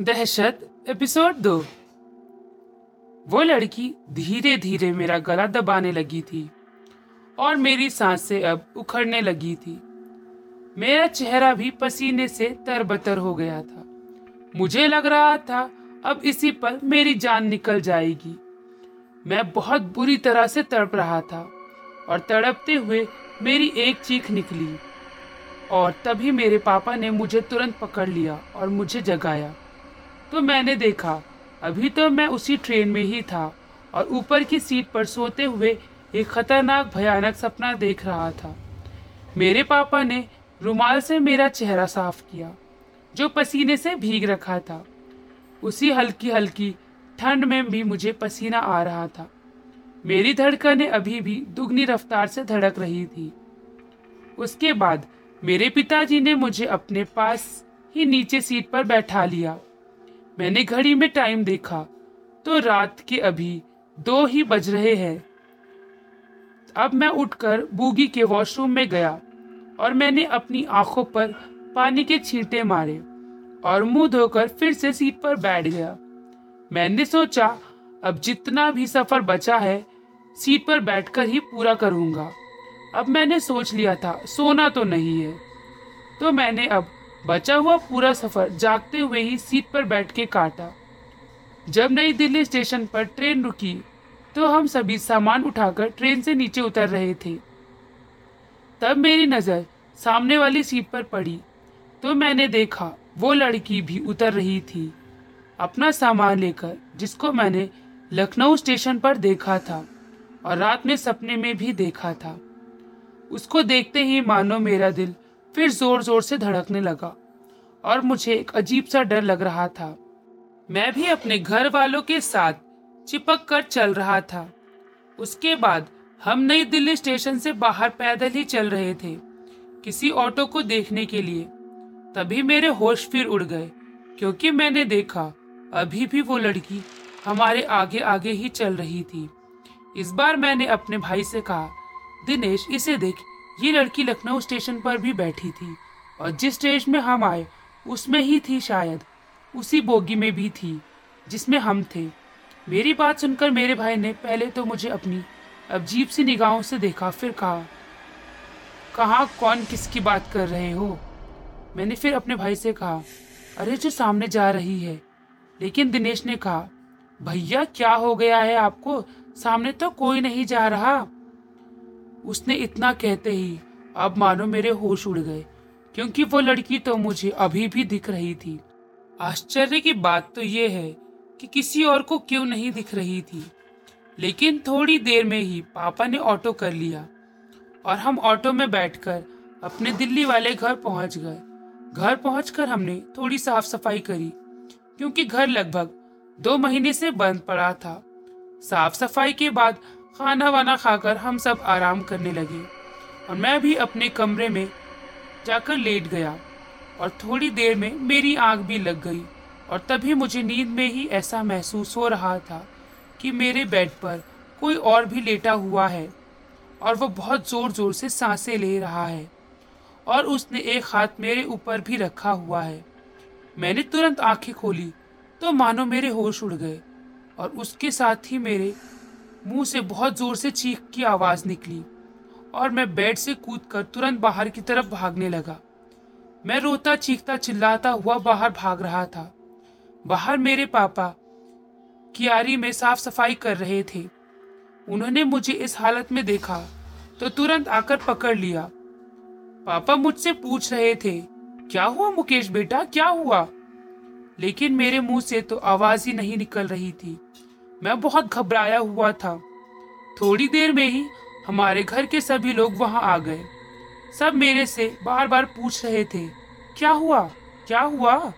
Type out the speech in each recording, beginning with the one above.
दहशत एपिसोड दो। वो लड़की धीरे धीरे मेरा गला दबाने लगी थी और मेरी साँसें अब उखड़ने लगी थी। मेरा चेहरा भी पसीने से तरबतर हो गया था। मुझे लग रहा था अब इसी पर मेरी जान निकल जाएगी। मैं बहुत बुरी तरह से तड़प रहा था और तड़पते हुए मेरी एक चीख निकली और तभी मेरे पापा ने मुझे तुरंत पकड़ लिया और मुझे जगाया। तो मैंने देखा, अभी तो मैं उसी ट्रेन में ही था और ऊपर की सीट पर सोते हुए एक खतरनाक, भयानक सपना देख रहा था। मेरे पापा ने रुमाल से मेरा चेहरा साफ़ किया, जो पसीने से भीग रखा था। उसी हल्की हल्की ठंड में भी मुझे पसीना आ रहा था। मेरी धड़कनें अभी भी दुगनी रफ्तार से धड़क रही थी। उसके बाद मेरे पिताजी ने मुझे अपने पास ही नीचे सीट पर बैठा लिया। मैंने घड़ी में टाइम देखा तो रात के अभी दो ही बज रहे हैं। अब मैं उठकर बूगी के वॉशरूम में गया और मैंने अपनी आँखों पर पानी के छींटे मारे और मुँह धोकर फिर से सीट पर बैठ गया। मैंने सोचा, अब जितना भी सफ़र बचा है सीट पर बैठकर ही पूरा करूँगा। अब मैंने सोच लिया था, सोना तो नहीं है। तो मैंने अब बचा हुआ पूरा सफ़र जागते हुए ही सीट पर बैठ के काटा। जब नई दिल्ली स्टेशन पर ट्रेन रुकी तो हम सभी सामान उठाकर ट्रेन से नीचे उतर रहे थे। तब मेरी नज़र सामने वाली सीट पर पड़ी तो मैंने देखा वो लड़की भी उतर रही थी, अपना सामान लेकर, जिसको मैंने लखनऊ स्टेशन पर देखा था और रात में सपने में भी देखा था। उसको देखते ही मानो मेरा दिल फिर ज़ोर ज़ोर से धड़कने लगा और मुझे एक अजीब सा डर लग रहा था। मैं भी अपने घर वालों के साथ चिपक कर चल रहा था। उसके बाद हम नई दिल्ली स्टेशन से बाहर पैदल ही चल रहे थे किसी ऑटो को देखने के लिए। तभी मेरे होश फिर उड़ गए, क्योंकि मैंने देखा अभी भी वो लड़की हमारे आगे आगे ही चल रही थी। इस बार मैंने अपने भाई से कहा, दिनेश, इसे देख ये लड़की लखनऊ स्टेशन पर भी बैठी थी और जिस स्टेशन में हम आए, उसमें ही थी शायद, उसी बोगी में भी थी, जिसमें हम थे। मेरी बात सुनकर मेरे भाई ने पहले तो मुझे अपनी अजीब सी निगाहों से देखा, फिर कहा, कहाँ, कौन किसकी बात कर रहे हो? मैंने फिर अपने भाई से कहा, अरे, जो सामने जा रही है। लेकिन दिनेश ने कहा, भैया, क्या हो गया है आपको? सामने तो कोई नहीं जा रहा। उसने इतना कहते ही अब मानो मेरे होश उड़ गए, क्योंकि वो लड़की तो मुझे अभी भी दिख रही थी। आश्चर्य की बात तो ये है कि किसी और को क्यों नहीं दिख रही थी। लेकिन थोड़ी देर में ही पापा ने ऑटो कर लिया और हम ऑटो में बैठकर अपने दिल्ली वाले घर पहुँच गए। घर पहुंचकर हमने थोड़ी साफ़ सफ़ाई करी, क्योंकि घर लगभग दो महीने से बंद पड़ा था। साफ़ सफ़ाई के बाद खाना वाना खाकर हम सब आराम करने लगे और मैं भी अपने कमरे में जाकर लेट गया और थोड़ी देर में मेरी आँख भी लग गई और तभी मुझे नींद में ही ऐसा महसूस हो रहा था कि मेरे बेड पर कोई और भी लेटा हुआ है और वो बहुत ज़ोर ज़ोर से साँसें ले रहा है और उसने एक हाथ मेरे ऊपर भी रखा हुआ है। मैंने तुरंत आँखें खोली तो मानो मेरे होश उड़ गए और उसके साथ ही मेरे मुँह से बहुत ज़ोर से चीख की आवाज़ निकली और मैं बेड से कूदकर तुरंत बाहर की तरफ़ भागने लगा। मैं रोता चीखता चिल्लाता हुआ बाहर भाग रहा था। बाहर मेरे पापा कियारी में साफ़ सफ़ाई कर रहे थे। उन्होंने मुझे इस हालत में देखा तो तुरंत आकर पकड़ लिया। पापा मुझसे पूछ रहे थे, क्या हुआ मुकेश बेटा? क्या हुआ? लेकिन मेरे मुँह से तो आवाज़ ही नहीं निकल रही थी। मैं बहुत घबराया हुआ था। थोड़ी देर में ही हमारे घर के सभी लोग वहाँ आ गए। सब मेरे से बार बार पूछ रहे थे क्या हुआ? क्या हुआ?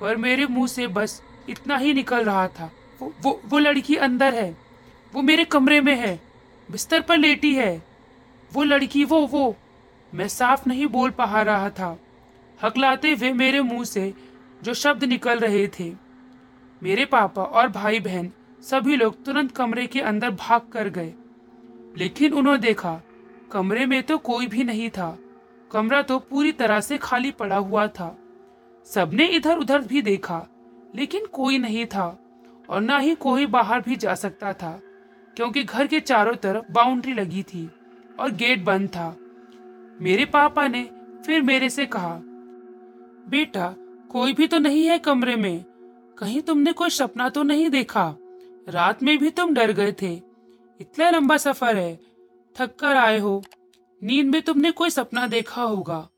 पर मेरे मुँह से बस इतना ही निकल रहा था। वो वो, वो लड़की अंदर है। वो मेरे कमरे में है। बिस्तर पर लेटी है। वो लड़की वो वो। मैं साफ़ नहीं बोल पा रहा था। हकलाते हुए मेरे मुँह से जो शब्द निकल रहे थे मेरे पापा और भाई बहन सभी लोग तुरंत कमरे के अंदर भाग कर गए। लेकिन उन्होंने देखा, कमरे में तो कोई भी नहीं था। कमरा तो पूरी तरह से खाली पड़ा हुआ था। सबने इधर उधर भी देखा, लेकिन कोई नहीं था और ना ही कोई बाहर भी जा सकता था, क्योंकि घर के चारों तरफ़ बाउंड्री लगी थी और गेट बंद था। मेरे पापा ने फिर मेरे से कहा, बेटा, कोई भी तो नहीं है कमरे में। कहीं तुमने कोई सपना तो नहीं देखा? रात में भी तुम डर गए थे। इतना लंबा सफ़र है। थक कर आए हो। नींद में तुमने कोई सपना देखा होगा।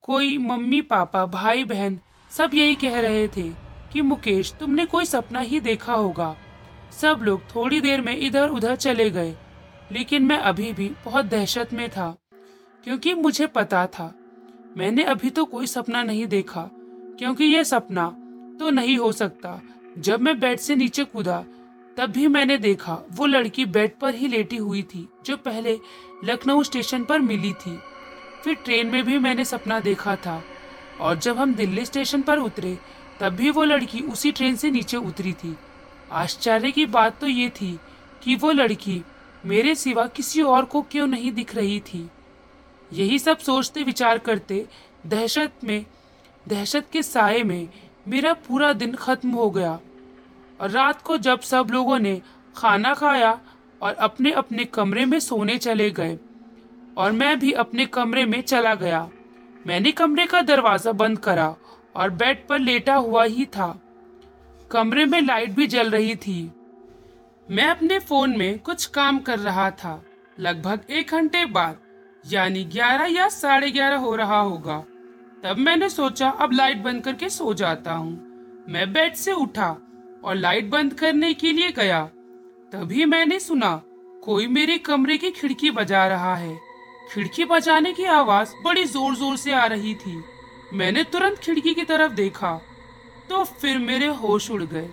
कोई मम्मी, पापा, भाई, बहन सब यही कह रहे थे कि मुकेश, तुमने कोई सपना ही देखा होगा। सब लोग थोड़ी देर में इधर उधर चले गए। लेकिन मैं अभी भी बहुत दहशत में था, क्योंकि मुझे पता था, मैंने अभी तो कोई सपना नहीं देखा, क्योंकि यह सपना तो नहीं हो सकता जब मैं बेड से नीचे कूदा, तब भी मैंने देखा वो लड़की बेड पर ही लेटी हुई थी, जो पहले लखनऊ स्टेशन पर मिली थी। फिर ट्रेन में भी मैंने सपना देखा था, और जब हम दिल्ली स्टेशन पर उतरे, तब भी वो लड़की उसी ट्रेन से नीचे उतरी थी। आश्चर्य की बात तो ये थी कि वो लड़की मेरे सिवा किसी और को क्यों नहीं दिख रही थी। यही सब सोचते विचार करते दहशत में, दहशत के साय में मेरा पूरा दिन खत्म हो गया। रात को जब सब लोगों ने खाना खाया और अपने अपने कमरे में सोने चले गए और मैं भी अपने कमरे में चला गया, मैंने कमरे का दरवाज़ा बंद करा और बेड पर लेटा हुआ ही था। कमरे में लाइट भी जल रही थी। मैं अपने फ़ोन में कुछ काम कर रहा था। लगभग एक घंटे बाद, यानी ग्यारह या साढ़े ग्यारह हो रहा होगा, तब मैंने सोचा अब लाइट बंद करके सो जाता हूँ। मैं बेड से उठा और लाइट बंद करने के लिए गया। तभी मैंने सुना, कोई मेरे कमरे की खिड़की बजा रहा है। खिड़की बजाने की आवाज़ बड़ी ज़ोर ज़ोर से आ रही थी। मैंने तुरंत खिड़की की तरफ़ देखा तो फिर मेरे होश उड़ गए।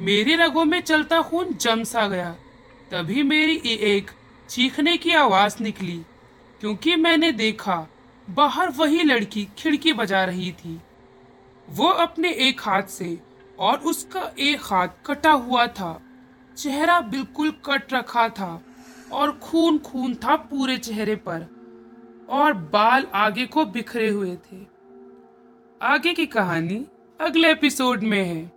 मेरे रगों में चलता खून जम सा गया। तभी मेरी एक चीखने की आवाज़ निकली, क्योंकि मैंने देखा, बाहर वही लड़की खिड़की बजा रही थी। वो अपने एक हाथ से और उसका एक हाथ कटा हुआ था। चेहरा बिल्कुल कट रखा था और खून खून था पूरे चेहरे पर और बाल आगे को बिखरे हुए थे। आगे की कहानी अगले एपिसोड में है।